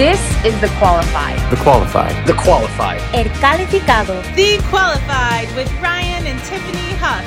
This is The Qualified. The Qualified. The Qualified. El Calificado. The Qualified with Ryan and Tiffany Huff.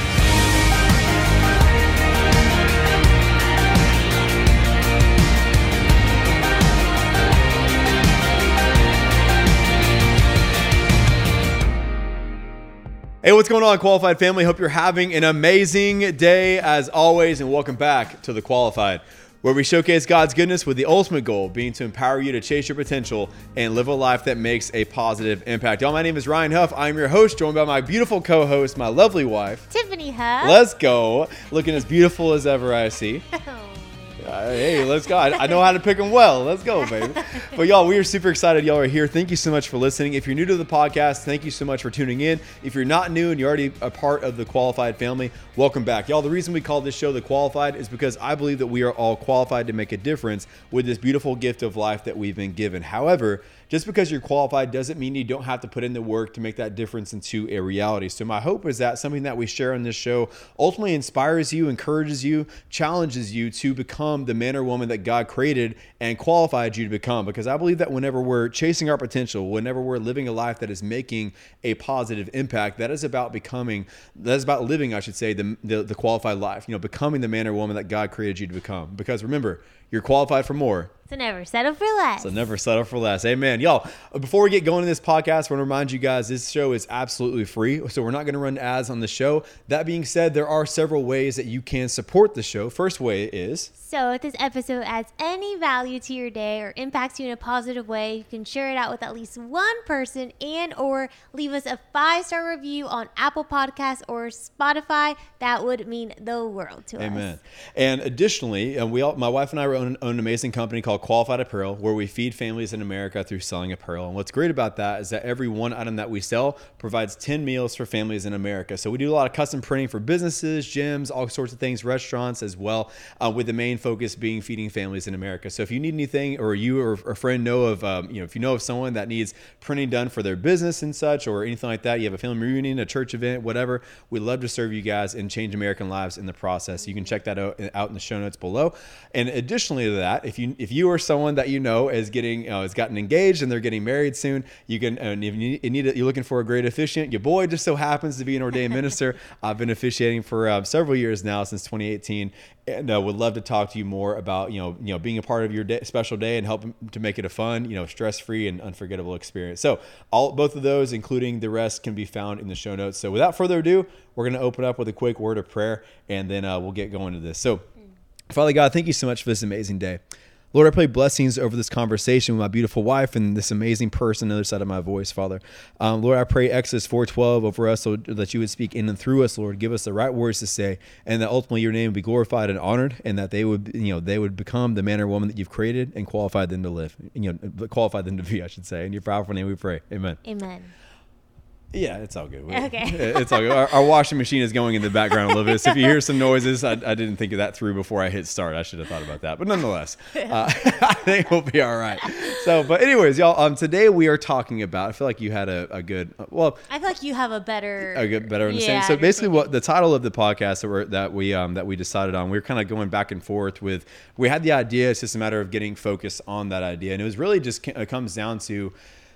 Hey, what's going on, Qualified family? Hope you're having an amazing day as always, and welcome back to The Qualified, where we showcase God's goodness with the ultimate goal being to empower you to chase your potential and live a life that makes a positive impact. Y'all, my name is Ryan Huff. I'm your host, joined by my beautiful co host, my lovely wife. Tiffany Huff. Let's go. Looking as beautiful as ever, I see. Uh, hey, let's go. I, I, know how to pick them well. Let's go, baby. But y'all, we are super excited y'all are here. Thank you so much for listening. If you're new to the podcast, thank you so much for tuning in. If you're not new and you're already a part of the qualified family, welcome back. Y'all, the reason we call this show the qualified is because I believe that we are all qualified to make a difference with this beautiful gift of life that we've been given. However, just because you're qualified doesn't mean you don't have to put in the work to make that difference into a reality. So, my hope is that something that we share on this show ultimately inspires you, encourages you, challenges you to become the man or woman that God created and qualified you to become. Because I believe that whenever we're chasing our potential, whenever we're living a life that is making a positive impact, that is about becoming, that is about living, I should say, the, the, the qualified life, you know, becoming the man or woman that God created you to become. Because remember, you're qualified for more so never settle for less. So never settle for less. Amen. Y'all, before we get going in this podcast, I want to remind you guys this show is absolutely free. So we're not going to run ads on the show. That being said, there are several ways that you can support the show. First way is so if this episode adds any value to your day or impacts you in a positive way, you can share it out with at least one person and or leave us a five-star review on Apple Podcasts or Spotify. That would mean the world to Amen. us. Amen. And additionally, and we all, my wife and I own, own an amazing company called Qualified Apparel, where we feed families in America through selling apparel. And what's great about that is that every one item that we sell provides 10 meals for families in America. So we do a lot of custom printing for businesses, gyms, all sorts of things, restaurants as well, uh, with the main focus being feeding families in America. So if you need anything, or you or a friend know of, um, you know, if you know of someone that needs printing done for their business and such, or anything like that, you have a family reunion, a church event, whatever, we'd love to serve you guys and change American lives in the process. You can check that out in the show notes below. And additionally to that, if you if you are someone that you know is getting uh, has gotten engaged and they're getting married soon, you can and if you need, you're looking for a great officiant, your boy just so happens to be an ordained minister. I've been officiating for uh, several years now since 2018, and uh, would love to talk to you more about you know you know being a part of your day, special day and helping to make it a fun, you know, stress free and unforgettable experience. So all both of those, including the rest, can be found in the show notes. So without further ado, we're going to open up with a quick word of prayer, and then uh, we'll get going to this. So. Father God, thank you so much for this amazing day. Lord, I pray blessings over this conversation with my beautiful wife and this amazing person on the other side of my voice, Father. Um, Lord, I pray Exodus 4.12 over us so that you would speak in and through us, Lord. Give us the right words to say and that ultimately your name would be glorified and honored and that they would, you know, they would become the man or woman that you've created and qualified them to live, you know, qualified them to be, I should say. In your powerful name we pray. Amen. Amen. Yeah, it's all good. Okay. It's all good. Our, our, washing machine is going in the background a little bit. So if you hear some noises, I, I, didn't think of that through before I hit start. I should have thought about that. But nonetheless, uh, I think we'll be all right. So, but anyways, y'all, um, today we are talking about, I feel like you had a, a good, well. I feel like you have a better. A good, better understanding. Yeah, so basically what the title of the podcast that, we're, that we, um, that we decided on, we were kind of going back and forth with, we had the idea. It's just a matter of getting focused on that idea. And it was really just, it comes down to,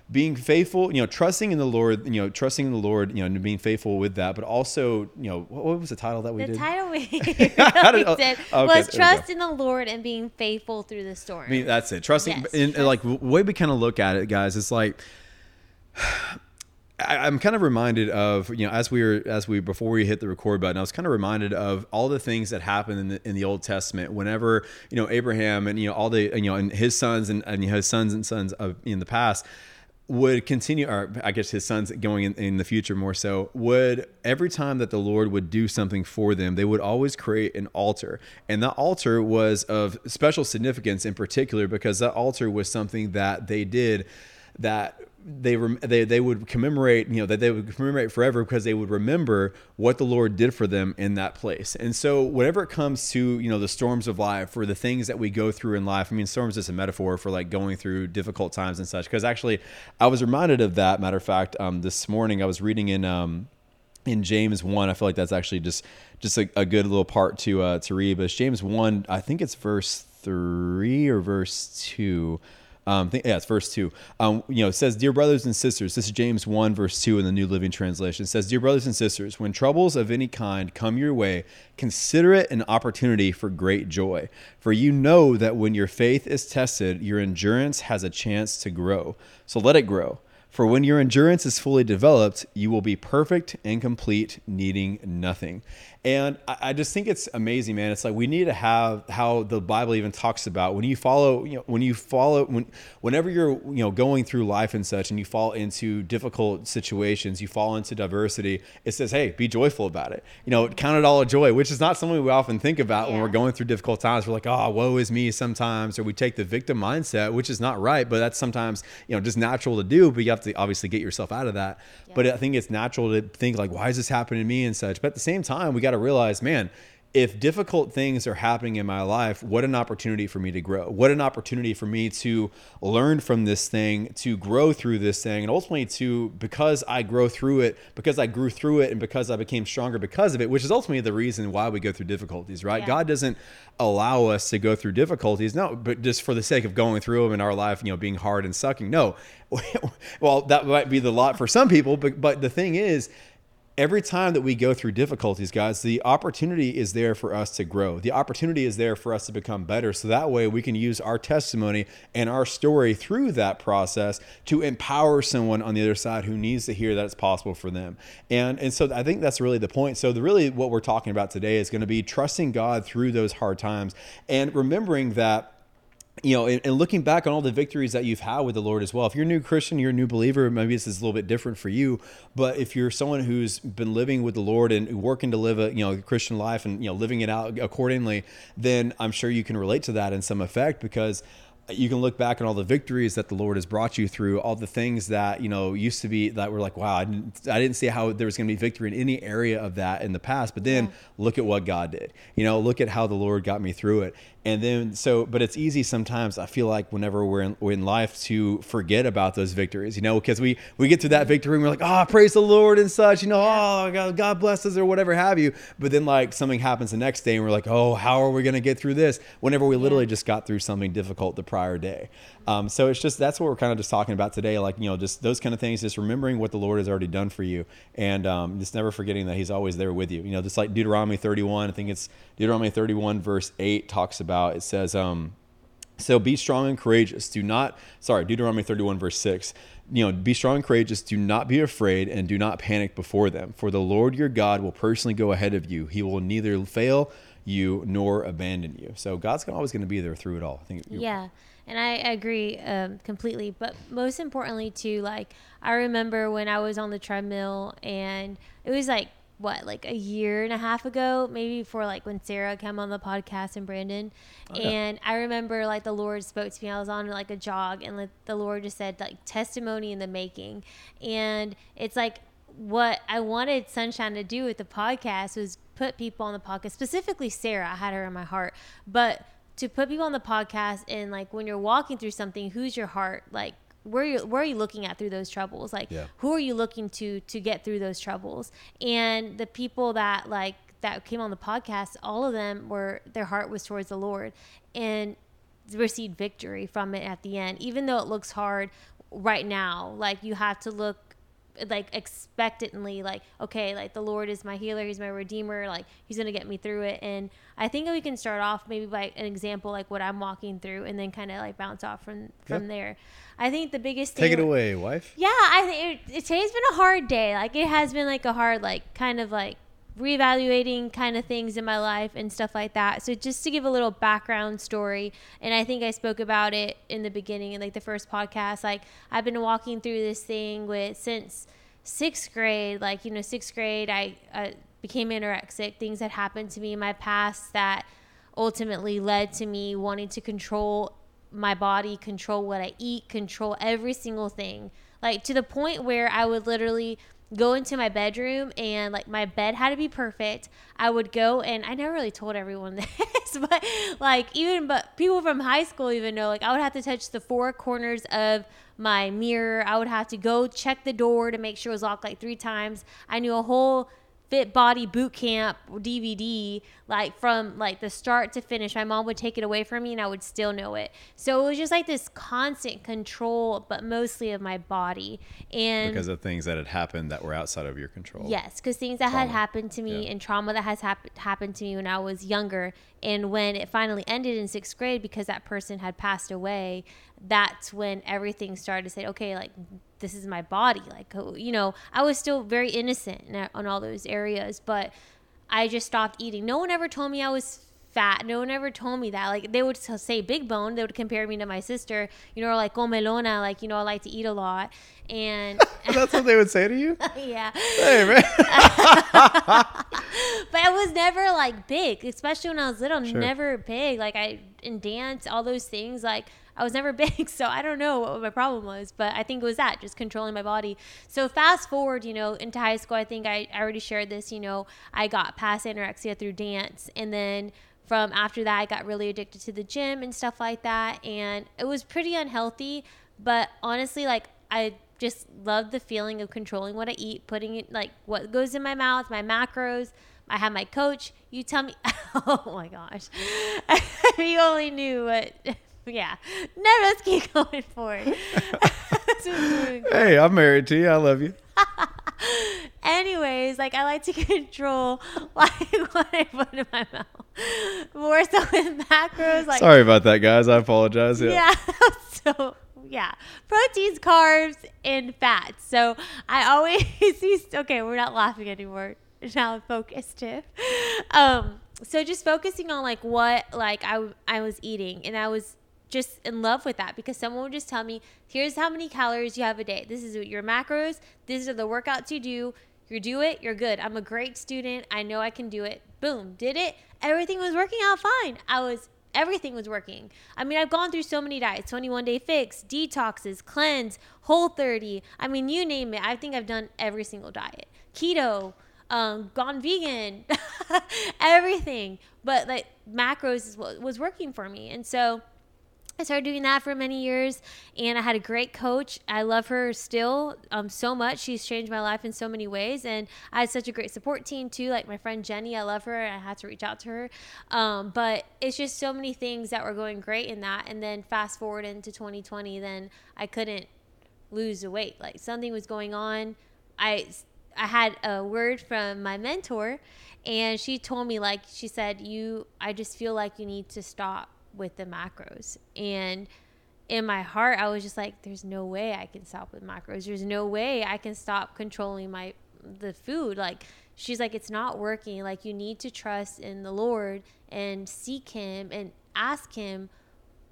being faithful, you know, trusting in the Lord, you know, trusting in the Lord, you know, and being faithful with that, but also, you know, what, was the title that we the did? The title we, did okay, was trust in the Lord and being faithful through the storm. I mean, that's it. Trusting, yes, and, trust. like the way we kind of look at it, guys, it's like. I, am kind of reminded of you know as we were as we before we hit the record button, I was kind of reminded of all the things that happened in the in the Old Testament. Whenever you know Abraham and you know all the you know and his sons and, and his sons and sons of in the past, would continue, or I guess his sons going in, in, the future more so, would every time that the Lord would do something for them, they would always create an altar. And that altar was of special significance in particular because that altar was something that they did that they they they would commemorate, you know, that they would commemorate forever because they would remember what the Lord did for them in that place. And so, whenever it comes to you know the storms of life or the things that we go through in life, I mean, storms is a metaphor for like going through difficult times and such. Because actually, I was reminded of that. Matter of fact, um, this morning I was reading in. Um, in James one, I feel like that's actually just just a, a good little part to uh, to read. But James one, I think it's verse three or verse two Um, yeah, it's verse two. Um, you know, it says, "Dear brothers and sisters," this is James one verse two in the New Living Translation. It says, "Dear brothers and sisters, when troubles of any kind come your way, consider it an opportunity for great joy, for you know that when your faith is tested, your endurance has a chance to grow. So let it grow." For when your endurance is fully developed, you will be perfect and complete, needing nothing. And I, just think it's amazing, man. It's like we need to have how the Bible even talks about when you follow, you know, when you follow, when, whenever you're, you know, going through life and such, and you fall into difficult situations, you fall into diversity. It says, "Hey, be joyful about it." You know, count it all a joy, which is not something we often think about yeah. when we're going through difficult times. We're like, "Oh, woe is me." Sometimes, or we take the victim mindset, which is not right, but that's sometimes, you know, just natural to do. But you have to obviously get yourself out of that. Yeah. But I think it's natural to think like, "Why is this happening to me?" and such. But at the same time, we got to to realize, man, if difficult things are happening in my life, what an opportunity for me to grow. What an opportunity for me to learn from this thing, to grow through this thing, and ultimately to, because I grow through it, because I grew through it, and because I became stronger because of it, which is ultimately the reason why we go through difficulties, right? Yeah. God doesn't allow us to go through difficulties, no, but just for the sake of going through them in our life, you know, being hard and sucking. No. well, that might be the lot for some people, but, but the thing is, every time that we go through difficulties, guys, the opportunity is there for us to grow. The opportunity is there for us to become better. So that way we can use our testimony and our story through that process to empower someone on the other side who needs to hear that it's possible for them. And and so I think that's really the point. So the really what we're talking about today is going to be trusting God through those hard times and remembering that you know, and, looking back on all the victories that you've had with the Lord as well. If you're a new Christian, you're a new believer, maybe this is a little bit different for you. But if you're someone who's been living with the Lord and working to live a you know Christian life and you know living it out accordingly, then I'm sure you can relate to that in some effect because you can look back on all the victories that the Lord has brought you through, all the things that you know used to be that were like, wow, I didn't, I didn't see how there was going to be victory in any area of that in the past. But then yeah. look at what God did. You know, look at how the Lord got me through it. And then so, but it's easy sometimes. I feel like whenever we're in, we're in life to forget about those victories. You know, because we we get to that victory and we're like, oh, praise the Lord and such. You know, oh God, God bless us or whatever have you. But then like something happens the next day and we're like, oh, how are we going to get through this? Whenever we literally just got through something difficult the prior day. Um, so it's just that's what we're kind of just talking about today. Like you know, just those kind of things. Just remembering what the Lord has already done for you, and um, just never forgetting that He's always there with you. You know, just like Deuteronomy 31. I think it's Deuteronomy 31 verse 8 talks about. It says. Um, so be strong and courageous. Do not, sorry, Deuteronomy 31, verse 6. You know, be strong and courageous. Do not be afraid and do not panic before them. For the Lord your God will personally go ahead of you. He will neither fail you nor abandon you. So God's always going to be there through it all. I think. Yeah, and I agree um, completely. But most importantly, too, like I remember when I was on the treadmill, and it was like what like a year and a half ago maybe before like when sarah came on the podcast and brandon okay. and i remember like the lord spoke to me i was on like a jog and like the lord just said like testimony in the making and it's like what I wanted Sunshine to do with the podcast was put people on the podcast, specifically Sarah. I had her in my heart, but to put people on the podcast and like when you're walking through something, who's your heart? Like where are you, where are you looking at through those troubles? Like yeah. who are you looking to to get through those troubles? And the people that like that came on the podcast, all of them were their heart was towards the Lord and received victory from it at the end. Even though it looks hard right now, like you have to look like expectantly like okay like the lord is my healer he's my redeemer like he's gonna get me through it. And i think we can start off maybe by an example like what i'm walking through and then kind of like bounce off from from yep. there. I think the biggest thing take it away wife. Yeah i think it, it, today's been a hard day. Like it has been like a hard like kind of like reevaluating kind of things in my life and stuff like that. So just to give a little background story, and I think I spoke about it in the beginning in like the first podcast. Like I've been walking through this thing with since sixth grade. Like you know, sixth grade, I became anorexic. Things that happened to me in my past that ultimately led to me wanting to control my body, control what I eat, control every single thing. Like to the point where I would literally go into my bedroom and like my bed had to be perfect. I would go and I never really told everyone this, but like even but people from high school even know like I would have to touch the four corners of my mirror. I would have to go check the door to make sure it was locked like three times. I knew a whole fit body boot camp DVD, like from like the start to finish. My mom would take it away from me and I would still know it. So it was just like this constant control, but mostly of my body. And because of things that had happened that were outside of your control. Yes, because things that had happened to me Yeah. and trauma that has hap- happened to me when I was younger. And when it finally ended in sixth grade because that person had passed away, that's when everything started to say, okay, like this is my body. Like, oh, you know, I was still very innocent on all those areas, but I just stopped eating. No one ever told me I was fat. No one ever told me that. Like they would say big bone. They would compare me to my sister. You know, or like comelona. Like you know, I like to eat a lot. And That's what they would say to you? yeah, hey, man. but I was never like big, especially when I was little. Sure. Never big. Like I in dance, all those things. Like I was never big, so I don't know what my problem was. But I think it was that just controlling my body. So fast forward, you know, into high school. I think I, I already shared this. You know, I got past anorexia through dance, and then from after that, I got really addicted to the gym and stuff like that, and it was pretty unhealthy. But honestly, like I just love the feeling of controlling what I eat, putting it like what goes in my mouth, my macros. I have my coach. You tell me. Oh my gosh. you only knew what. Yeah. No, let's keep going forward. Let's keep moving hey, I'm married to you. I love you. Anyways, like I like to control like what I put in my mouth. More so with macros. Like Sorry about that, guys. I apologize. Yeah. yeah. so yeah, proteins, carbs, and fats. So I always used. Okay, we're not laughing anymore. Now I'm focused, Tiff. Um, so just focusing on like what like I I was eating, and I was just in love with that because someone would just tell me, here's how many calories you have a day. This is your macros. These are the workouts you do. You do it, you're good. I'm a great student. I know I can do it. Boom, did it. Everything was working out fine. I was everything was working. I mean, I've gone through so many diets 21 day fix, detoxes, cleanse, whole 30. I mean, you name it. I think I've done every single diet. Keto, um, gone vegan, everything. But like macros is what was working for me. And so I started doing that for many years, and I had a great coach. I love her still um, so much. She's changed my life in so many ways, and I had such a great support team too. Like my friend Jenny, I love her. I had to reach out to her, um, but it's just so many things that were going great in that. And then fast forward into 2020, then I couldn't lose the weight. Like something was going on. I I had a word from my mentor, and she told me like she said you. I just feel like you need to stop with the macros. And in my heart i was just like there's no way i can stop with macros. There's no way i can stop controlling my the food. Like she's like it's not working. Like you need to trust in the lord and seek him and ask him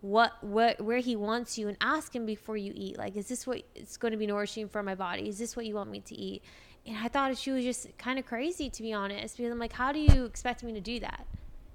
what what where he wants you and ask him before you eat. Like is this what it's going to be nourishing for my body? Is this what you want me to eat? And i thought she was just kind of crazy to be honest because i'm like how do you expect me to do that?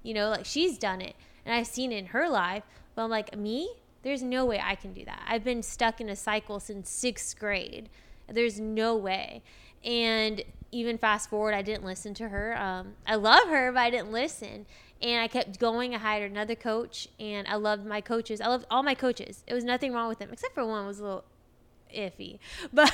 You know like she's done it and i've seen it in her life but i'm like me? There's no way i can do that. I've been stuck in a cycle since sixth grade. There's no way. And even fast forward i didn't listen to her. Um, i love her but i didn't listen. And i kept going. I hired another coach and i loved my coaches. I loved all my coaches. It was nothing wrong with them except for one was a little iffy. But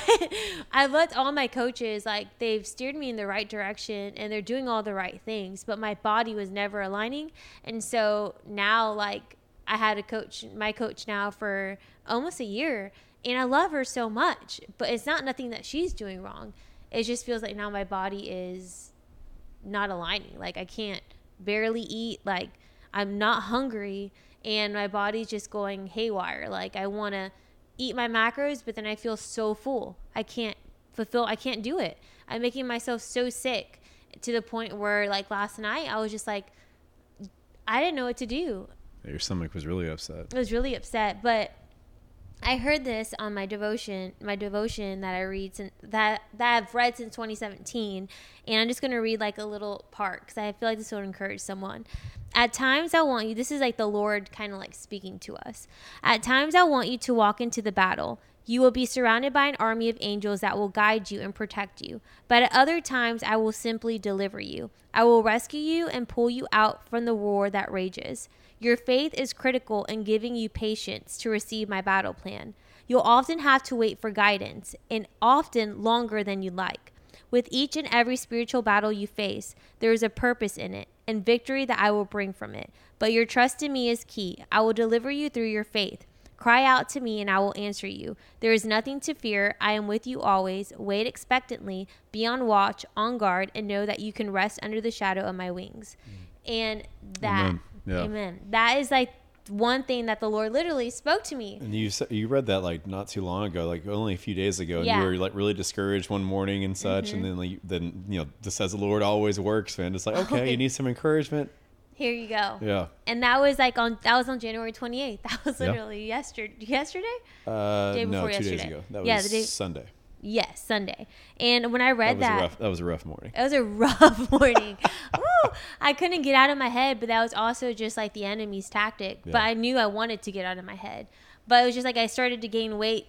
I've let all my coaches like they've steered me in the right direction and they're doing all the right things, but my body was never aligning. And so now like I had a coach, my coach now for almost a year, and I love her so much, but it's not nothing that she's doing wrong. It just feels like now my body is not aligning. Like I can't barely eat, like I'm not hungry and my body's just going haywire. Like I want to eat my macros, but then I feel so full. I can't fulfill, I can't do it. I'm making myself so sick to the point where, like last night, I was just like, I didn't know what to do. Your stomach was really upset. I was really upset, but I heard this on my devotion, my devotion that I read since that that I've read since 2017, and I'm just gonna read like a little part because I feel like this will encourage someone. At times, I want you. This is like the Lord kind of like speaking to us. At times, I want you to walk into the battle. You will be surrounded by an army of angels that will guide you and protect you. But at other times, I will simply deliver you. I will rescue you and pull you out from the war that rages. Your faith is critical in giving you patience to receive my battle plan. You'll often have to wait for guidance, and often longer than you'd like. With each and every spiritual battle you face, there is a purpose in it and victory that I will bring from it. But your trust in me is key. I will deliver you through your faith. Cry out to me, and I will answer you. There is nothing to fear. I am with you always. Wait expectantly, be on watch, on guard, and know that you can rest under the shadow of my wings. Mm. And that, Amen. Yeah. amen. That is like one thing that the Lord literally spoke to me. And you you read that like not too long ago, like only a few days ago, and Yeah. Mm-hmm. you were like really discouraged one morning and such, and then like then you know just as the Lord always works, man. It's like okay, you need some encouragement. Here you go. Yeah. And that was like on that was on January 28th. That was Yeah. literally yesterday. Yesterday? Uh, Day no, before two days yesterday. ago. That Yeah, was the day- Sunday. Yes, Sunday. And when I That read was that, rough. That was a rough morning. It was a rough morning. I couldn't get out of my head, but that was also just like the enemy's tactic. But I knew I wanted to get out of my head. But it was just like I started to gain weight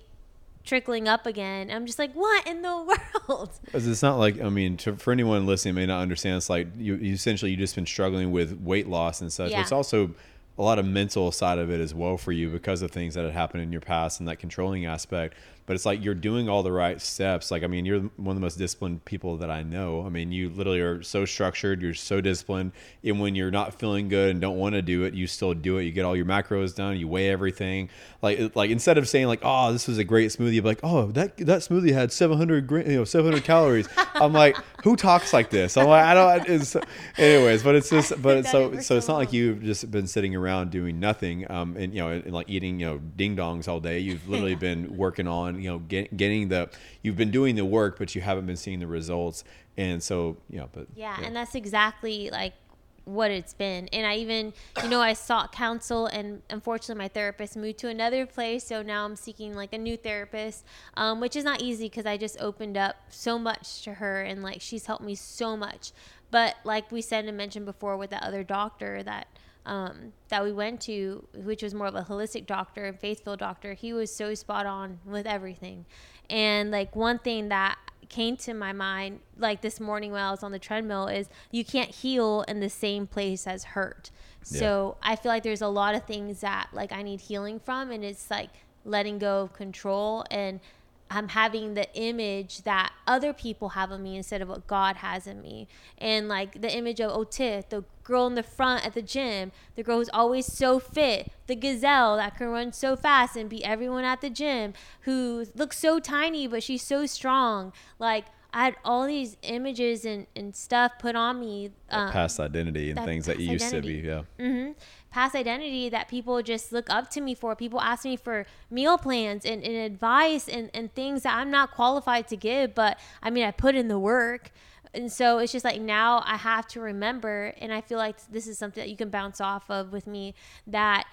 trickling up again. I'm just like, what in the world? it's not like I mean, to, for anyone listening may not understand. It's like you, you essentially you just been struggling with weight loss and such. Yeah. It's also a lot of mental side of it as well for you because of things that had happened in your past and that controlling aspect. But it's like you're doing all the right steps. Like I mean, you're one of the most disciplined people that I know. I mean, you literally are so structured. You're so disciplined. And when you're not feeling good and don't want to do it, you still do it. You get all your macros done. You weigh everything. Like like instead of saying like, oh, this was a great smoothie, like, oh, that that smoothie had 700 gra- you know 700 calories. I'm like, who talks like this? I'm like, I don't. It's, anyways, but it's just, but it's so so it's not like you've just been sitting around doing nothing, um, and you know, and, like eating you know ding dongs all day. You've literally been working on you know get, getting the you've been doing the work, but you haven't been seeing the results. And so you know, but Yeah, and that's exactly like what it's been. And I even, you know, I sought counsel, and unfortunately, my therapist moved to another place. So now I'm seeking like a new therapist, um, which is not easy because I just opened up so much to her, and like she's helped me so much. But like we said and mentioned before with that other doctor that um, that we went to, which was more of a holistic doctor and faith-filled doctor, he was so spot on with everything. And like one thing that came to my mind like this morning while I was on the treadmill is you can't heal in the same place as hurt. So I feel like there's a lot of things that like I need healing from and it's like letting go of control and I'm having the image that other people have of me instead of what God has in me. And like the image of Otis, the girl in the front at the gym, the girl who's always so fit, the gazelle that can run so fast and beat everyone at the gym, who looks so tiny but she's so strong. Like I had all these images and, and stuff put on me. Um, past identity and things that you used to be. identity. Yeah. hmm past identity that people just look up to me for. People ask me for meal plans and, and advice and, and things that I'm not qualified to give, but I mean, I put in the work. And so it's just like now I have to remember, and I feel like this is something that you can bounce off of with me that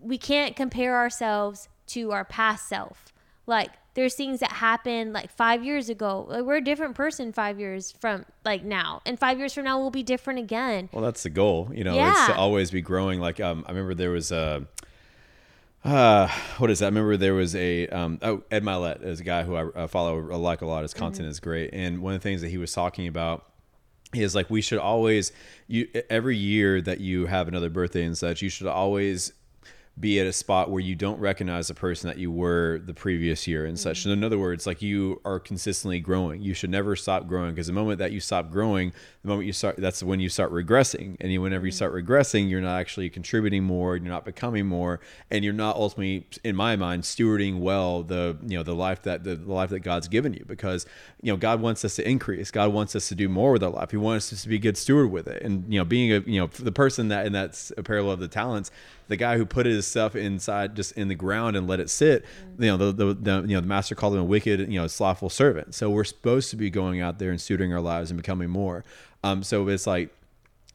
we can't compare ourselves to our past self. Like there's things that happened like five years ago. Like, we're a different person five years from like now, and five years from now we'll be different again. Well, that's the goal. You know, it's Yeah. to always be growing. Like um, I remember there was a. Uh, what is that? I remember there was a um, oh Ed Mylett is a guy who I uh, follow I like a lot. His content is great, and one of the things that he was talking about is like we should always you every year that you have another birthday and such, you should always be at a spot where you don't recognize the person that you were the previous year and such. So in other words, like you are consistently growing. You should never stop growing because the moment that you stop growing, the moment you start, that's when you start regressing. And you, whenever you mm-hmm. start regressing, you're not actually contributing more. You're not becoming more, and you're not ultimately, in my mind, stewarding well the you know the life that the, the life that God's given you. Because you know God wants us to increase. God wants us to do more with our life. He wants us to be good steward with it. And you know, being a you know the person that and that's a parallel of the talents the guy who put his stuff inside just in the ground and let it sit you know the, the, the you know the master called him a wicked you know slothful servant. So we're supposed to be going out there and suiting our lives and becoming more. Um so it's like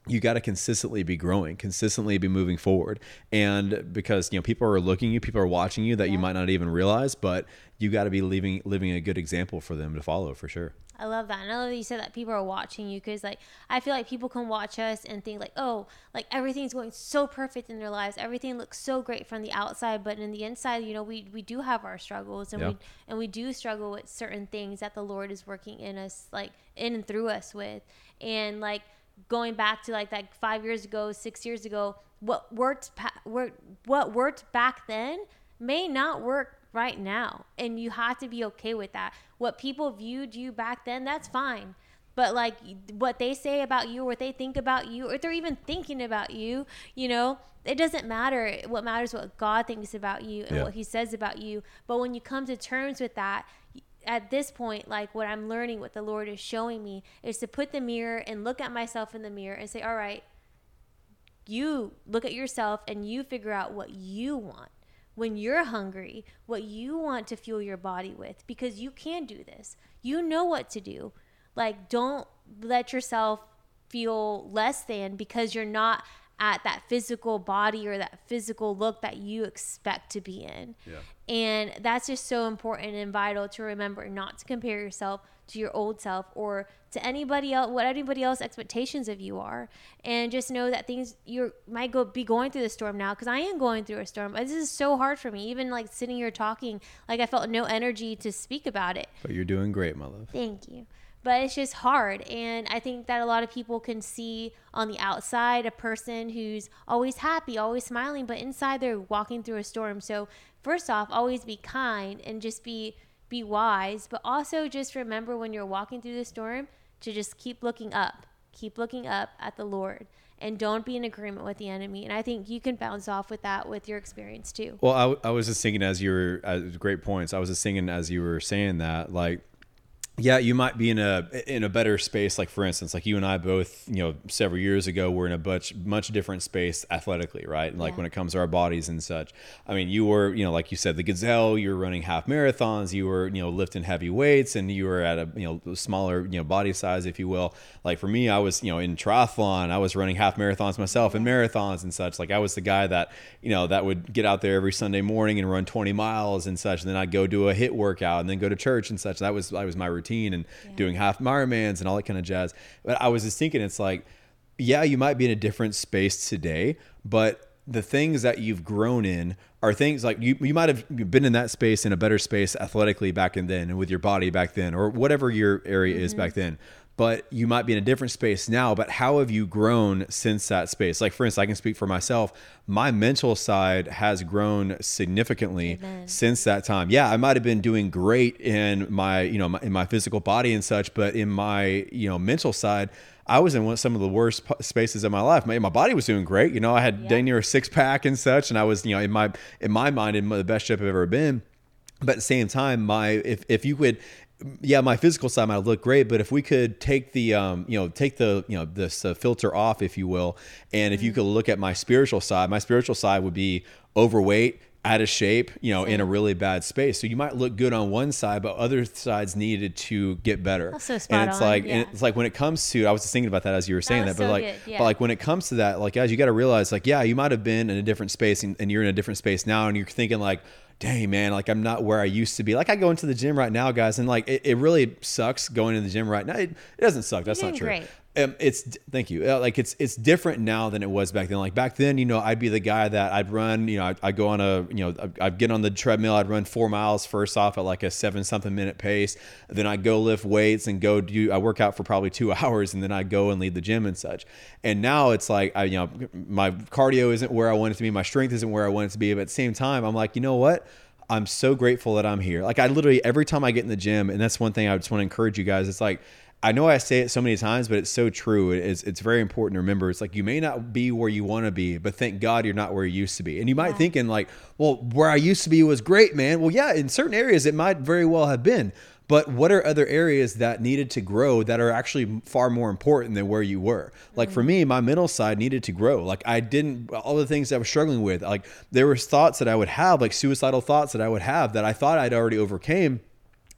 you got to consistently be growing consistently be moving forward. And because you know people are looking at you people are watching you that you might not even realize but you got to be living living a good example for them to follow for sure I love that. And I love that you said that people are watching you because, like, I feel like people can watch us and think, like, oh, like everything's going so perfect in their lives. Everything looks so great from the outside, but in the inside, you know, we, we do have our struggles and Yeah. we and we do struggle with certain things that the Lord is working in us, like in and through us with. And like going back to like that five years ago, six years ago, what worked pa- worked what worked back then may not work right now. And you have to be okay with that. What people viewed you back then, that's fine. But like what they say about you, or what they think about you, or if they're even thinking about you, you know, it doesn't matter. What matters what God thinks about you and Yeah. what He says about you. But when you come to terms with that, at this point, like what I'm learning, what the Lord is showing me, is to put the mirror and look at myself in the mirror and say, all right, you look at yourself and you figure out what you want when you're hungry, what you want to fuel your body with, because you can do this. You know what to do. Like, don't let yourself feel less than because you're not at that physical body or that physical look that you expect to be in. Yeah. And that's just so important and vital to remember not to compare yourself to your old self or to anybody else what anybody else expectations of you are and just know that things you might go be going through the storm now because i am going through a storm this is so hard for me even like sitting here talking like i felt no energy to speak about it But you're doing great, my love. Thank you. But it's just hard. And I think that a lot of people can see on the outside a person who's always happy, always smiling, but inside they're walking through a storm. So, first off, always be kind and just be be wise, but also just remember when you're walking through the storm to just keep looking up. Keep looking up at the Lord and don't be in agreement with the enemy. And I think you can bounce off with that with your experience too. Well, I was just thinking as you were, uh, great points. I was just thinking as you were saying that, like, yeah, you might be in a in a better space. Like for instance, like you and I both, you know, several years ago, were in a much much different space athletically, right? Like Yeah. when it comes to our bodies and such. I mean, you were, you know, like you said, the gazelle. You were running half marathons. You were, you know, lifting heavy weights, and you were at a you know smaller you know body size, if you will. Like for me, I was, you know, in triathlon. I was running half marathons myself and marathons and such. Like I was the guy that, you know, that would get out there every Sunday morning and run 20 miles and such. And then I'd go do a HIIT workout and then go to church and such. That was that was my routine and doing half Ironmans and all that kind of jazz. But I was just thinking, it's like, yeah, you might be in a different space today, but the things that you've grown in are things like you, you might have been in that space in a better space athletically back in then and with your body back then or whatever your area is back mm-hmm. then but you might be in a different space now but how have you grown since that space like for instance i can speak for myself my mental side has grown significantly Amen. since that time yeah i might have been doing great in my you know my, in my physical body and such but in my you know mental side I was in one, some of the worst p- spaces of my life. My, my body was doing great. You know, I had Yeah. dang near a six pack and such, and I was, you know, in my in my mind, in the best shape I've ever been. But at the same time, my if if you could, yeah, my physical side might look great, but if we could take the um, you know, take the you know this uh, filter off, if you will, and if you could look at my spiritual side, my spiritual side would be overweight. Out of shape, you know, in a really bad space. So you might look good on one side, but other sides needed to get better. Spot and it's on, like, yeah. and it's like when it comes to, I was just thinking about that as you were saying was that, but so like, yeah. but like when it comes to that, like guys, you got to realize, like, yeah, you might have been in a different space, and, and you're in a different space now, and you're thinking like, dang man, like I'm not where I used to be. Like I go into the gym right now, guys, and like it, it really sucks going to the gym right now. It, it doesn't suck. That's not true. great. Um, it's thank you. Uh, like it's it's different now than it was back then. Like back then, you know, I'd be the guy that I'd run. You know, I'd, I'd go on a you know I'd, I'd get on the treadmill. I'd run four miles first off at like a seven something minute pace. Then I'd go lift weights and go do. I work out for probably two hours, and then I'd go and lead the gym and such. And now it's like I you know my cardio isn't where I want it to be. My strength isn't where I want it to be. But at the same time, I'm like, you know what? I'm so grateful that I'm here. Like I literally every time I get in the gym, and that's one thing I just want to encourage you guys. It's like I know I say it so many times, but it's so true. It's it's very important to remember. It's like you may not be where you want to be, but thank God you're not where you used to be. And you might thinking like, well, where I used to be was great, man. Well, yeah, in certain areas it might very well have been. But what are other areas that needed to grow that are actually far more important than where you were? Like for mm-hmm. me, my mental side needed to grow. Like I didn't all the things I was struggling with. Like there was thoughts that I would have, like suicidal thoughts that I would have that I thought I'd already overcame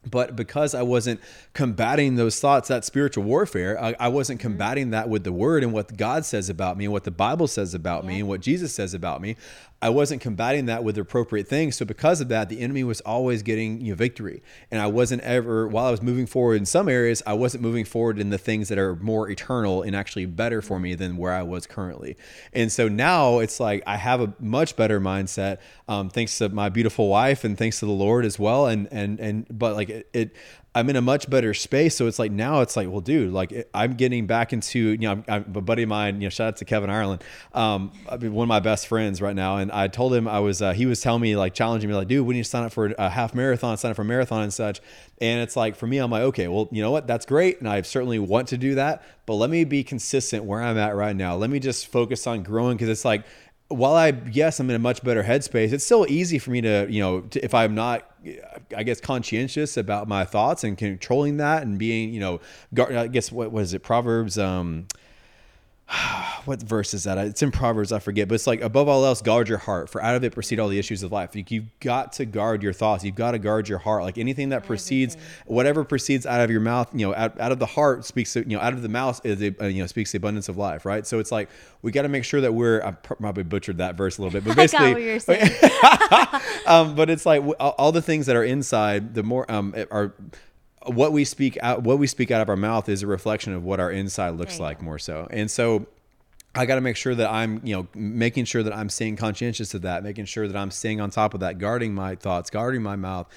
but because I wasn't combating those thoughts, that spiritual warfare, I, I wasn't combating that with the word and what God says about me and what the Bible says about me and what Jesus says about me. I wasn't combating that with the appropriate things. So because of that, the enemy was always getting you know, victory. And I wasn't ever, while I was moving forward in some areas, I wasn't moving forward in the things that are more eternal and actually better for me than where I was currently. And so now it's like I have a much better mindset, um, thanks to my beautiful wife and thanks to the Lord as well. And and and but like it, it I'm in a much better space. So it's like now it's like, well, dude, like I'm getting back into, you know, I'm, I'm a buddy of mine, you know, shout out to Kevin Ireland, um, I mean, one of my best friends right now. And I told him I was, uh, he was telling me like challenging me like, dude, we need to sign up for a half marathon, sign up for a marathon and such. And it's like, for me, I'm like, okay, well, you know what? That's great. And I certainly want to do that, but let me be consistent where I'm at right now. Let me just focus on growing. Cause it's like, while I yes I'm in a much better headspace, it's still easy for me to you know to, if I'm not I guess conscientious about my thoughts and controlling that and being you know I guess what was it Proverbs um what verse is that? It's in Proverbs, I forget, but it's like above all else, guard your heart, for out of it proceed all the issues of life. You've got to guard your thoughts. You've got to guard your heart. Like anything that proceeds, whatever proceeds out of your mouth, you know, out, out of the heart speaks, you know, out of the mouth is, a, uh, you know, speaks the abundance of life, right? So it's like we got to make sure that we're. I probably butchered that verse a little bit, but basically, um, but it's like all the things that are inside, the more um, are what we speak out what we speak out of our mouth is a reflection of what our inside looks like more so and so I got to make sure that I'm, you know, making sure that I'm staying conscientious of that, making sure that I'm staying on top of that, guarding my thoughts, guarding my mouth,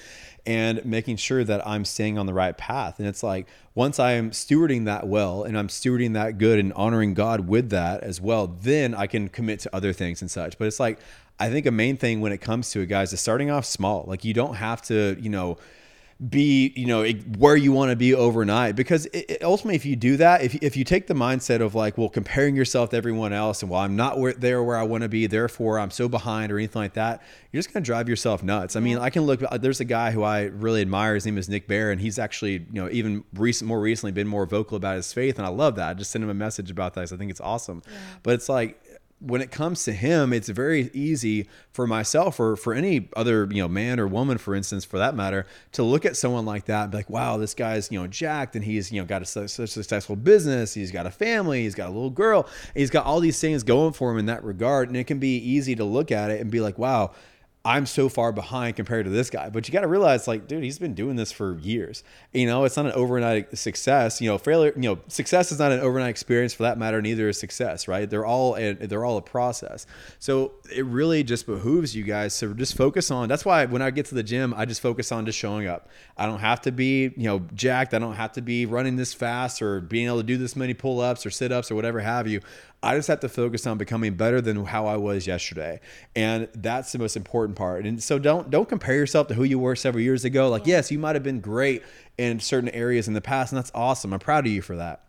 and making sure that I'm staying on the right path. And it's like once I am stewarding that well and I'm stewarding that good and honoring God with that as well, then I can commit to other things and such. But it's like, I think a main thing when it comes to it, guys, is starting off small. Like you don't have to, you know, be you know where you want to be overnight. Because it, ultimately if you do that if, if you take the mindset of like well comparing yourself to everyone else and well i'm not where, there where i want to be therefore i'm so behind or anything like that you're just going to drive yourself nuts. I mean i can look uh, there's a guy who i really admire his name is nick bare and he's actually you know even recent more recently been more vocal about his faith and i love that. I just sent him a message about that because i think it's awesome. Yeah. but it's like when it comes to him, it's very easy for myself or for any other, you know, man or woman, for instance, for that matter, to look at someone like that and be like, wow, this guy's, you know, jacked and he's, you know, got a such a successful business. He's got a family. He's got a little girl. He's got all these things going for him in that regard. And it can be easy to look at it and be like, wow, I'm so far behind compared to this guy. But you got to realize, like, dude, he's been doing this for years. You know, it's not an overnight success. You know, failure. You know, success is not an overnight experience for that matter. Neither is success, right? They're all a, they're all a process. So it really just behooves you guys to just focus on. That's why when I get to the gym, I just focus on just showing up. I don't have to be, you know, jacked. I don't have to be running this fast or being able to do this many pull ups or sit ups or whatever have you. I just have to focus on becoming better than how I was yesterday. And that's the most important part. And so don't don't compare yourself to who you were several years ago. Like, yes, you might have been great in certain areas in the past, and that's awesome. I'm proud of you for that.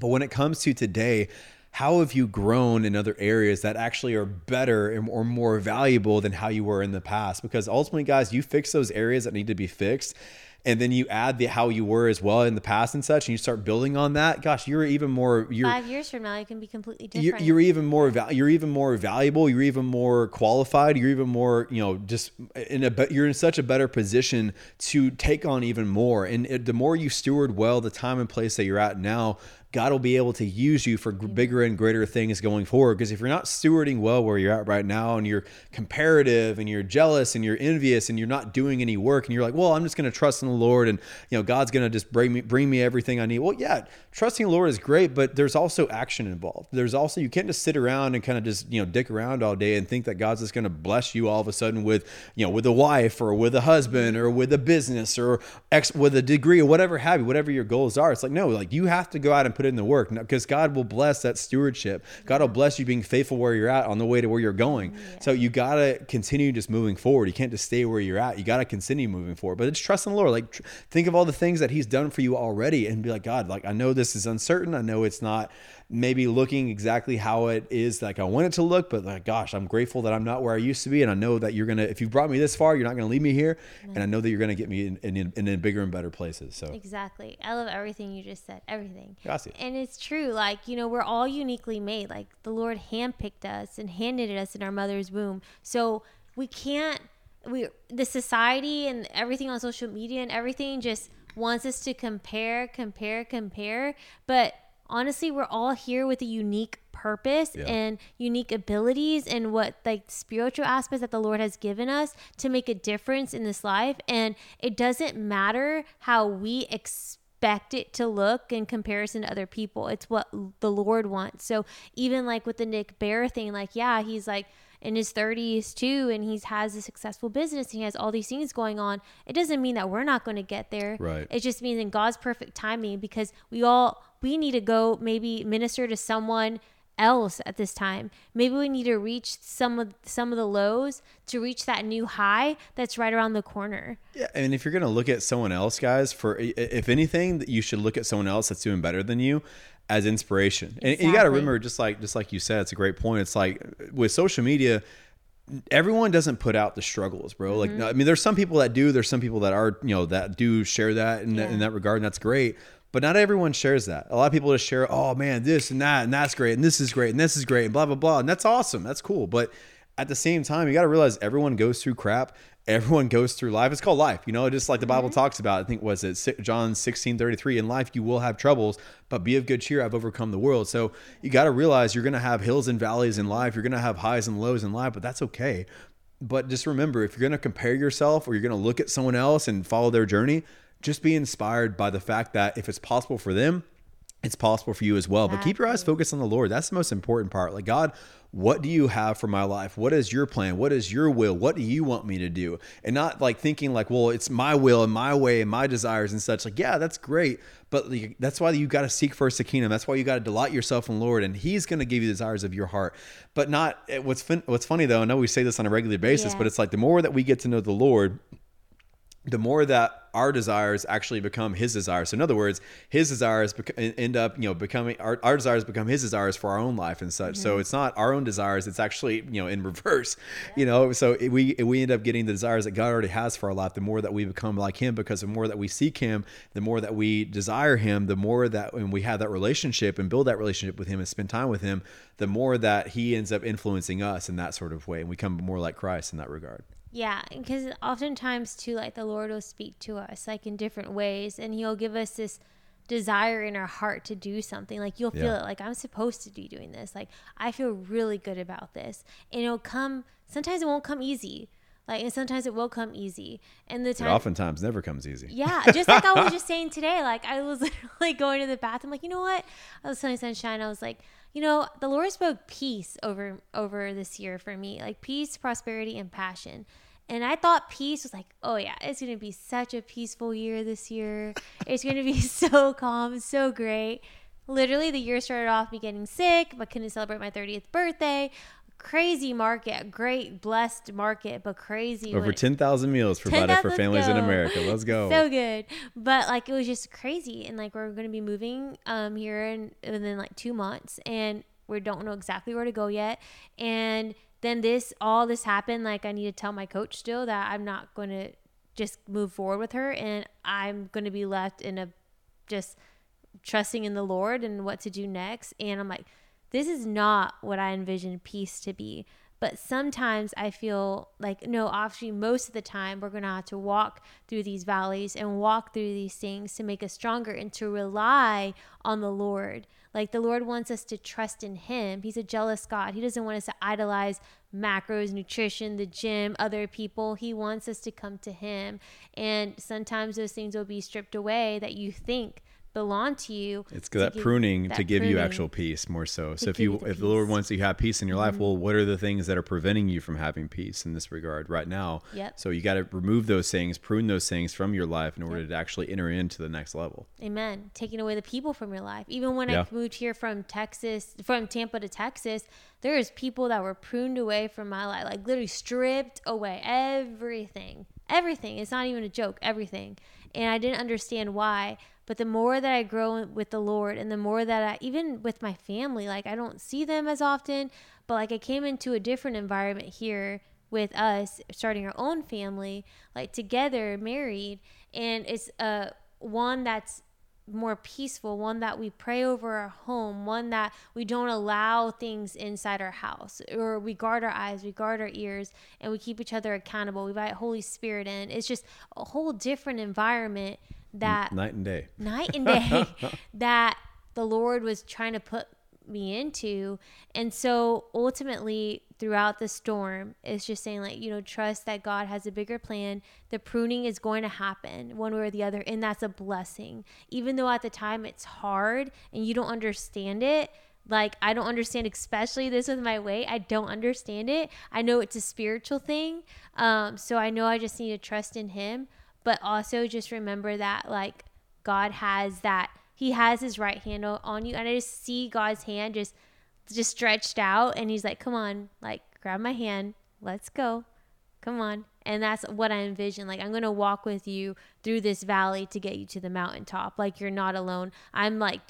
But when it comes to today, how have you grown in other areas that actually are better or more valuable than how you were in the past? Because ultimately, guys, you fix those areas that need to be fixed and then you add the how you were as well in the past and such, and you start building on that, gosh, you're even more. You're, Five years from now, you can be completely different. You're, you're even more. You're even more valuable. You're even more qualified. You're even more. You know, just in a. You're in such a better position to take on even more. And it, the more you steward well the time and place that you're at now, God will be able to use you for bigger and greater things going forward. Because if you're not stewarding well where you're at right now and you're comparative and you're jealous and you're envious and you're not doing any work and you're like, well, I'm just going to trust in the Lord and, you know, God's going to just bring me, bring me everything I need. Well, yeah, trusting the Lord is great, but there's also action involved. There's also, you can't just sit around and kind of just, you know, dick around all day and think that God's just going to bless you all of a sudden with, you know, with a wife or with a husband or with a business or ex with a degree or whatever have you, whatever your goals are. It's like, no, like you have to go out and put in the work because God will bless that stewardship. God will bless you being faithful where you're at on the way to where you're going. Yeah. So you got to continue just moving forward. You can't just stay where you're at. You got to continue moving forward. But it's trust in the Lord. Like tr- think of all the things that He's done for you already and be like, God, like I know this is uncertain. I know it's not maybe looking exactly how it is like I want it to look, but like, gosh, I'm grateful that I'm not where I used to be. And I know that you're going to, if you've brought me this far, you're not going to leave me here. Mm-hmm. And I know that you're going to get me in, in, in, in, bigger and better places. So exactly. I love everything you just said, everything. Gracias. And it's true. Like, you know, we're all uniquely made. Like the Lord handpicked us and handed us in our mother's womb. So we can't, we, the society and everything on social media and everything just wants us to compare, compare, compare. But honestly, we're all here with a unique purpose yeah. and unique abilities and what like spiritual aspects that the Lord has given us to make a difference in this life. And it doesn't matter how we expect it to look in comparison to other people. It's what the Lord wants. So even like with the Nick Bare thing, like, yeah, he's like, in his 30s too and he has a successful business and he has all these things going on it doesn't mean that we're not going to get there Right. it just means in god's perfect timing because we all we need to go maybe minister to someone else at this time maybe we need to reach some of some of the lows to reach that new high that's right around the corner Yeah, and if you're gonna look at someone else, guys, for if anything, you should look at someone else that's doing better than you as inspiration. And, and you got to remember, just like just like you said, it's a great point. It's like with social media, everyone doesn't put out the struggles, bro. Like, Mm-hmm. I mean, there's some people that do. There's some people that are, you know, that do share that in, that, in that regard, and that's great. But not everyone shares that. A lot of people just share, oh man, this and that, and that's great, and this is great, and this is great, and blah blah blah, and that's awesome. That's cool. But at the same time, you got to realize everyone goes through crap. Everyone goes through life. It's called life, you know. Just like the Bible mm-hmm. talks about. I think was it John sixteen thirty three. In life, you will have troubles, but be of good cheer. I've overcome the world. So you got to realize you're going to have hills and valleys in life. You're going to have highs and lows in life, but that's okay. But just remember, if you're going to compare yourself or you're going to look at someone else and follow their journey, just be inspired by the fact that if it's possible for them, it's possible for you as well. But keep your eyes focused on the Lord. That's the most important part. Like, God, what do you have for my life? What is your plan? What is your will? What do you want me to do? And not like thinking like, well, it's my will and my way and my desires and such. Like, yeah, that's great. But like, that's why you got to seek first the kingdom. That's why you got to delight yourself in the Lord, and He's going to give you the desires of your heart. But not eh, what's fin- what's funny though. I know we say this on a regular basis, Yeah. but it's like the more that we get to know the Lord, the more that our desires actually become his desires. So in other words, his desires bec- end up, you know, becoming our, our desires become his desires for our own life and such. So mm-hmm. it's not our own desires; it's actually, you know, in reverse. You know, so it- we we end up getting the desires that God already has for our life. The more that we become like Him, because the more that we seek Him, the more that we desire Him, the more that when we have that relationship and build that relationship with Him and spend time with Him, the more that He ends up influencing us in that sort of way, and we become more like Christ in that regard. Yeah, because oftentimes too, like the Lord will speak to us like in different ways, and He'll give us this desire in our heart to do something. Like you'll feel Yeah. it, like I'm supposed to be doing this. Like I feel really good about this, and it'll come. Sometimes it won't come easy, like, and sometimes it will come easy. And the It time, oftentimes never comes easy. yeah, just like I was just saying today, like I was literally going to the bathroom, like you know what? I was telling Sunshine, I was like, you know, the Lord spoke peace over over this year for me, like peace, prosperity, and passion. And I thought peace was like, oh yeah, it's gonna be such a peaceful year this year. It's gonna be so calm, so great. Literally, the year started off me getting sick, but couldn't celebrate my 30th birthday. Crazy market, great blessed market, but crazy. Over when- 10,000 meals provided 10,000, for families in. America. Let's go. so good but like it was just crazy and like we're gonna be moving um here in within like two months and we don't know exactly where to go yet and then this all this happened like i need to tell my coach still that i'm not gonna just move forward with her and i'm gonna be left in a just trusting in the lord and what to do next and i'm like this is not what i envisioned peace to be but sometimes I feel like, no, actually, most of the time, we're going to have to walk through these valleys and walk through these things to make us stronger and to rely on the Lord. Like, the Lord wants us to trust in Him. He's a jealous God. He doesn't want us to idolize macros, nutrition, the gym, other people. He wants us to come to Him. And sometimes those things will be stripped away that you think belong to you. It's to that pruning that to give you actual peace more so. So if you if the Lord. Mm-hmm. wants you to have peace in your life, well, what are the things that are preventing you from having peace in this regard right now? Yep. So you got to remove those things, prune those things from your life in order to actually enter into the next level. Amen. Taking away the people from your life. Even when Yeah. I moved here from Texas, from Tampa to Texas, there is people that were pruned away from my life, like literally stripped away everything. Everything. It's not even a joke. Everything. And I didn't understand why. But the more that I grow with the Lord and the more that I, even with my family, like I don't see them as often, but like I came into a different environment here with us starting our own family, like together, married. And it's uh, one that's more peaceful, one that we pray over our home, one that we don't allow things inside our house, or we guard our eyes, we guard our ears, and we keep each other accountable. We invite Holy Spirit in. It's just a whole different environment that Night and day. night and day that the Lord was trying to put me into. And so ultimately, throughout the storm, it's just saying, like, you know, trust that God has a bigger plan. The pruning is going to happen one way or the other. And that's a blessing. Even though at the time it's hard and you don't understand it, Like, I don't understand, especially this with my weight. I don't understand it. I know it's a spiritual thing. Um, so I know I just need to trust in Him, but also just remember that, like, God has that, He has His right hand on you. And I just see God's hand just, just stretched out. And He's like, come on, like, grab my hand. Let's go. Come on. And that's what I envision. Like, I'm going to walk with you through this valley to get you to the mountaintop. Like, you're not alone. I'm like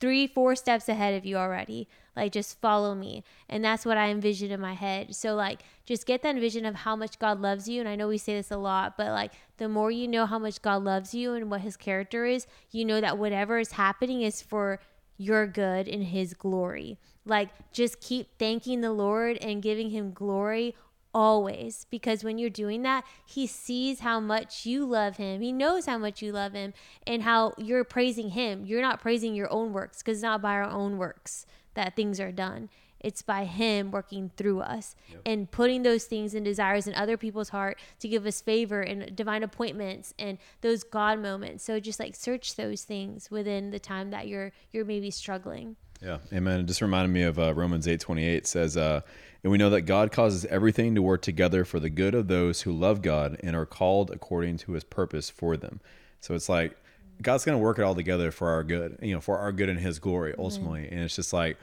three, four steps ahead of you already. Like, just follow me. And that's what I envision in my head. So, like, just get that vision of how much God loves you. And I know we say this a lot, but like, the more you know how much God loves you and what his character is, you know that whatever is happening is for your good and his glory. Like, just keep thanking the Lord and giving him glory always because when you're doing that he sees how much you love him. He knows how much you love him and how you're praising him. You're not praising your own works because it's not by our own works that things are done. It's by him working through us yep. and putting those things and desires in other people's heart to give us favor and divine appointments and those god moments. So just like search those things within the time that you're you're maybe struggling yeah amen it just reminded me of uh, romans 8 28 says uh and we know that God causes everything to work together for the good of those who love God and are called according to his purpose for them. So it's like God's going to work it all together for our good, you know, for our good and his glory ultimately. Mm-hmm. And it's just like,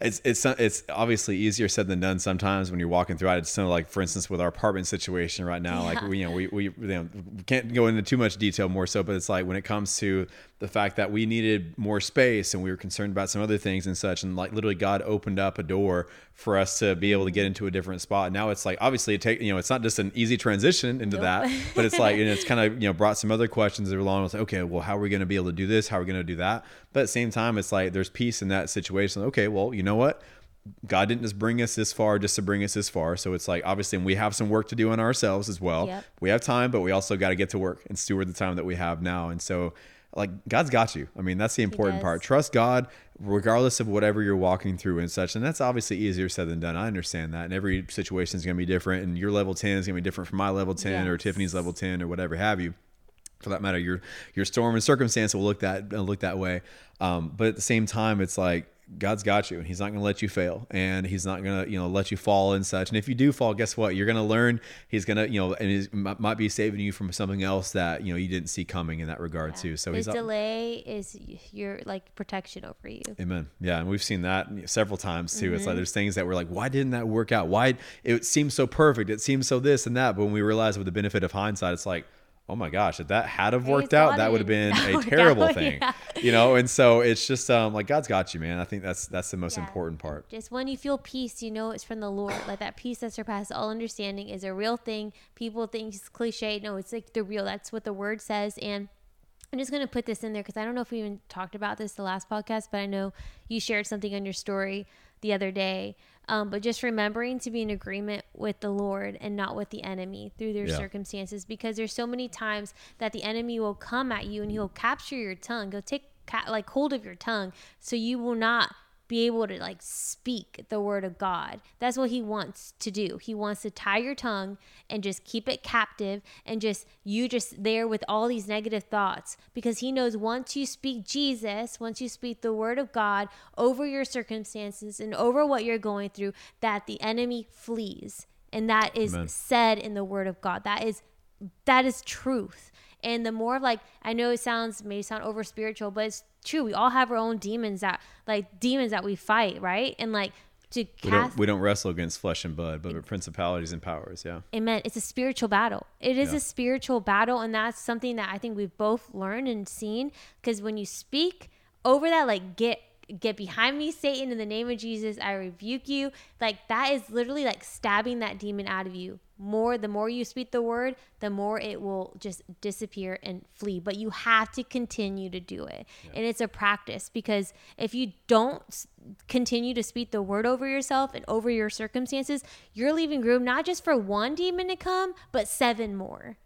it's it's it's obviously easier said than done sometimes when you're walking through it. It's kind of like, for instance, with our apartment situation right now. Yeah. Like we, you know, we we you know, we can't go into too much detail more so, but it's like when it comes to the fact that we needed more space and we were concerned about some other things and such, and like literally God opened up a door for us to be able to get into a different spot. Now it's like obviously it take you know it's not just an easy transition into nope. that, but it's like and it's kind of you know brought some other questions along. It's like okay, well, how are we going to be able to do this? How are we going to do that? But at the same time, it's like there's peace in that situation. Okay, well, you know what? God didn't just bring us this far just to bring us this far. So it's like obviously we have some work to do on ourselves as well. Yep. We have time, but we also got to get to work and steward the time that we have now. And so like God's got you. I mean, that's the important part. Trust God regardless of whatever you're walking through and such. And that's obviously easier said than done. I understand that. And every situation is going to be different and your level 10 is going to be different from my level 10 yes. or Tiffany's level 10 or whatever have you for that matter, your your storm and circumstance will look that look that way. Um, but at the same time, it's like God's got you, and He's not going to let you fail, and He's not going to you know let you fall and such. And if you do fall, guess what? You're going to learn. He's going to you know, and He might be saving you from something else that you know you didn't see coming in that regard yeah. too. So His delay is your like protection over you. Amen. Yeah, and we've seen that several times too. Mm-hmm. It's like mm-hmm. there's things that we're like, why didn't that work out? Why it seems so perfect? It seems so this and that. But when we realize with the benefit of hindsight, it's like oh my gosh, if that had have worked out, that would have been a terrible thing, yeah. you know. And so it's just um, like God's got you, man. I think that's that's the most yeah. important part. Just when you feel peace, you know it's from the Lord. Like that peace that surpasses all understanding is a real thing. People think it's cliche. No, it's like the real. That's what the Word says, and. I'm just going to put this in there because I don't know if we even talked about this the last podcast, but I know you shared something on your story the other day um, but just remembering to be in agreement with the Lord and not with the enemy through their yeah. circumstances, because there's so many times that the enemy will come at you and he'll capture your tongue, go take ca- like hold of your tongue, so you will not be able to like speak the word of God. That's what he wants to do. He wants to tie your tongue and just keep it captive and just you just there with all these negative thoughts because he knows once you speak Jesus, once you speak the word of God over your circumstances and over what you're going through, that the enemy flees. And that is Amen. said in the word of God. That is that is truth. And the more like I know it sounds may sound over spiritual, but it's true. We all have our own demons that like demons that we fight, right? And like to cast. We don't, we don't wrestle against flesh and blood, but principalities and powers. Yeah. Amen. It's a spiritual battle. It is yeah. a spiritual battle, and that's something that I think we've both learned and seen. Because when you speak over that, like get get behind me satan in the name of jesus i rebuke you. Like that is literally like stabbing that demon out of you. More the more you speak the word the more it will just disappear and flee. But you have to continue to do it. Yeah. and it's a practice because if you don't continue to speak the word over yourself and over your circumstances you're leaving room not just for one demon to come but seven more.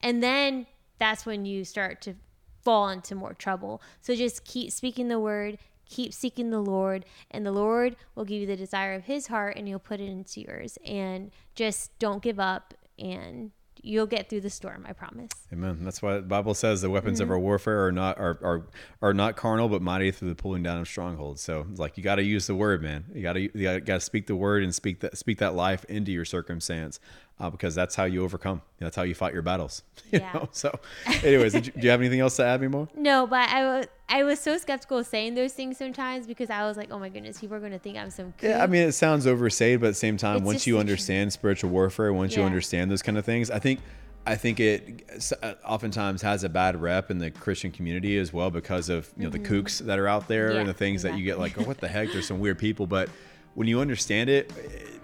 And then that's when you start to fall into more trouble. So just keep speaking the word keep seeking the Lord, and the Lord will give you the desire of His heart, and He'll put it into yours. And just don't give up, and you'll get through the storm. I promise. Amen. That's why the Bible says the weapons Mm-hmm. of our warfare are not are, are are not carnal, but mighty through the pulling down of strongholds. So it's like you got to use the word, man. You got to you got to speak the word and speak that speak that life into your circumstance, uh, because that's how you overcome. That's how you fight your battles. You Yeah. know? So, anyways, you, do you have anything else to add, me more? No, but I was I was so skeptical of saying those things sometimes because I was like, oh my goodness, people are gonna think I'm some. Yeah, I mean, it sounds overstated, but at the same time, It's once you understand spiritual warfare, once you understand those kind of things, I think, I think it uh, oftentimes has a bad rep in the Christian community as well because of you know the kooks that are out there Mm-hmm. Yeah, and the things that you get like, oh, what the heck? There's some weird people, but when you understand it. It,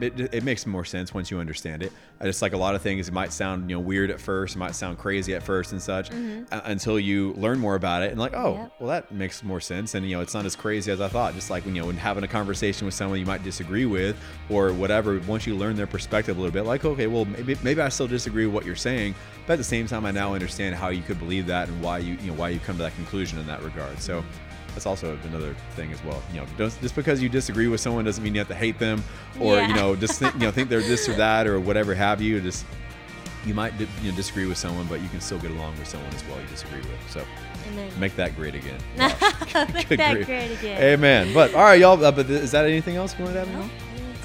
it, it makes more sense once you understand it. Uh, Just like a lot of things, it might sound you know weird at first, it might sound crazy at first and such, uh, until you learn more about it and like, oh, Mm-hmm. Yep. well that makes more sense and you know it's not as crazy as i thought just like when you know when having a conversation with someone you might disagree with or whatever once you learn their perspective a little bit like okay well maybe maybe i still disagree with what you're saying but at the same time i now understand how you could believe that and why you you know why you come to that conclusion in that regard so that's also another thing as well you know just, just because you disagree with someone doesn't mean you have to hate them or Yeah. you know just think you know think they're this or that or whatever have you just you might you know, disagree with someone but you can still get along with someone as well you disagree with so Make that great again. Make that grief. great again. Amen. But all right, y'all. Uh, but th- is that anything else you want to add? No, I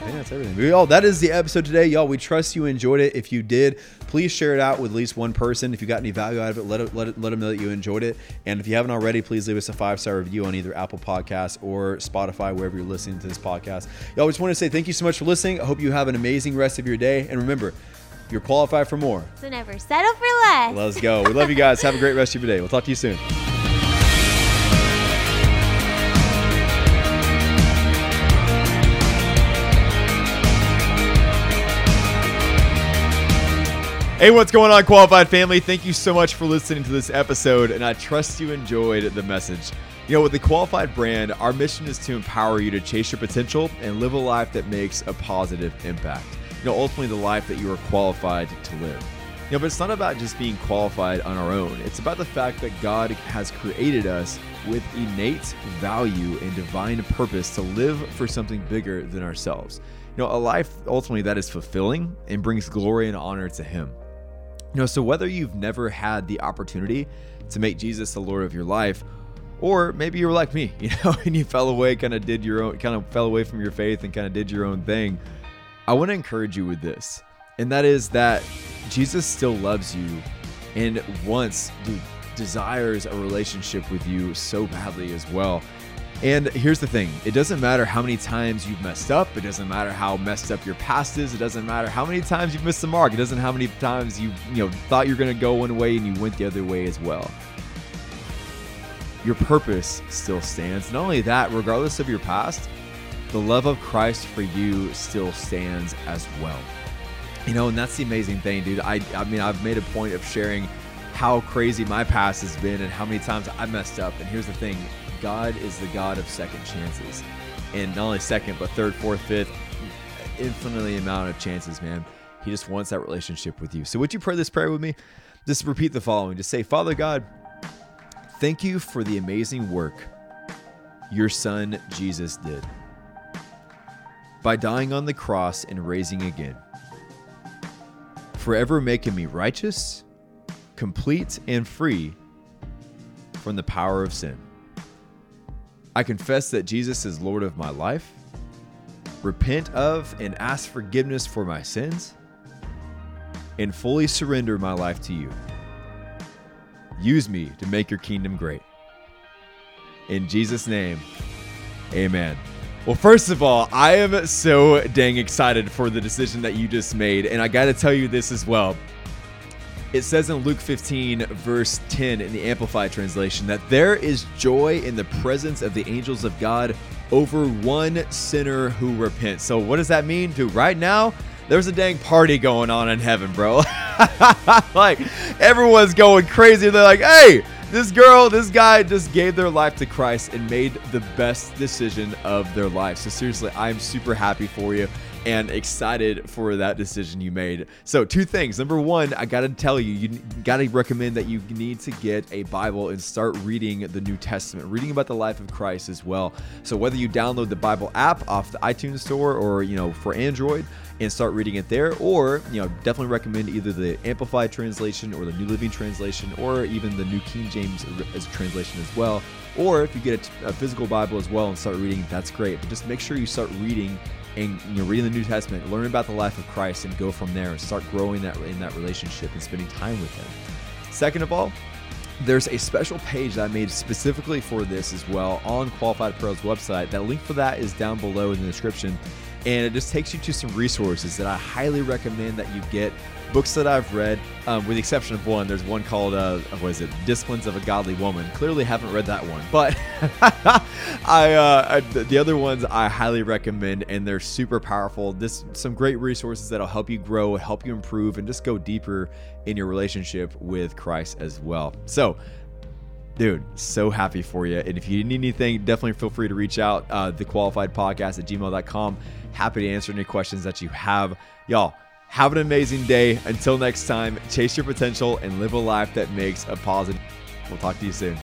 think that's everything. Y'all, that is the episode today, y'all. We trust you enjoyed it. If you did, please share it out with at least one person. If you got any value out of it, let it, let it, let them know that you enjoyed it. And if you haven't already, please leave us a five star review on either Apple Podcasts or Spotify, wherever you're listening to this podcast. Y'all, just want to say thank you so much for listening. I hope you have an amazing rest of your day. And remember, you're qualified for more. So never settle for less. Let's go. We love you guys. Have a great rest of your day. We'll talk to you soon. Hey, what's going on, Qualified family? Thank you so much for listening to this episode, and I trust you enjoyed the message. You know, with the Qualified brand, our mission is to empower you to chase your potential and live a life that makes a positive impact. You know, ultimately, the life that you are qualified to live. You know, but it's not about just being qualified on our own. It's about the fact that God has created us with innate value and divine purpose to live for something bigger than ourselves. You know, a life ultimately that is fulfilling and brings glory and honor to Him. You know, so whether you've never had the opportunity to make Jesus the Lord of your life, or maybe you were like me, you know, and you fell away, kind of did your own, kind of fell away from your faith and kind of did your own thing, I want to encourage you with this. And that is that Jesus still loves you and wants, dude, desires a relationship with you so badly as well. And here's the thing it doesn't matter how many times you've messed up, it doesn't matter how messed up your past is, it doesn't matter how many times you've missed the mark, it doesn't matter how many times you, you know, thought you were going to go one way and you went the other way as well. Your purpose still stands. Not only that, regardless of your past, the love of Christ for you still stands as well. You know, and that's the amazing thing, dude. I I mean, I've made a point of sharing how crazy my past has been and how many times I messed up. And here's the thing God is the God of second chances. And not only second, but third, fourth, fifth, infinitely amount of chances, man. He just wants that relationship with you. So would you pray this prayer with me? Just repeat the following. Just say, Father God, thank you for the amazing work your son Jesus did. By dying on the cross and raising again. Forever making me righteous, complete, and free from the power of sin. I confess that Jesus is Lord of my life, repent of and ask forgiveness for my sins, and fully surrender my life to you. Use me to make your kingdom great. In Jesus' name, amen. Well, first of all, I am so dang excited for the decision that you just made. And I got to tell you this as well. It says in Luke 15, verse 10 in the Amplified translation, that there is joy in the presence of the angels of God over one sinner who repents. So, what does that mean? Dude, right now, there's a dang party going on in heaven, bro. like, everyone's going crazy. They're like, hey, this girl, this guy just gave their life to Christ and made the best decision of their life. So seriously, I'm super happy for you. And excited for that decision you made. So, two things. Number one, I got to tell you, you got to recommend that you need to get a Bible and start reading the New Testament, reading about the life of Christ as well. So, whether you download the Bible app off the iTunes store or, you know, for Android, and start reading it there or you know definitely recommend either the amplified translation or the new living translation or even the new king james as translation as well or if you get a, a physical bible as well and start reading that's great but just make sure you start reading and you know reading the new testament learn about the life of christ and go from there and start growing that in that relationship and spending time with him second of all there's a special page that I made specifically for this as well on Qualified Apparel's website. That link for that is down below in the description and it just takes you to some resources that I highly recommend that you get. Books that I've read, um, with the exception of one. There's one called uh, what is it? Disciplines of a Godly Woman. Clearly, haven't read that one, but I, uh, I, the other ones I highly recommend, and they're super powerful. This some great resources that'll help you grow, help you improve, and just go deeper in your relationship with Christ as well. So dude so happy for you and if you need anything definitely feel free to reach out uh, the qualified podcast at gmail.com happy to answer any questions that you have y'all have an amazing day. Until next time chase your potential and live a life that makes a positive. We'll talk to you soon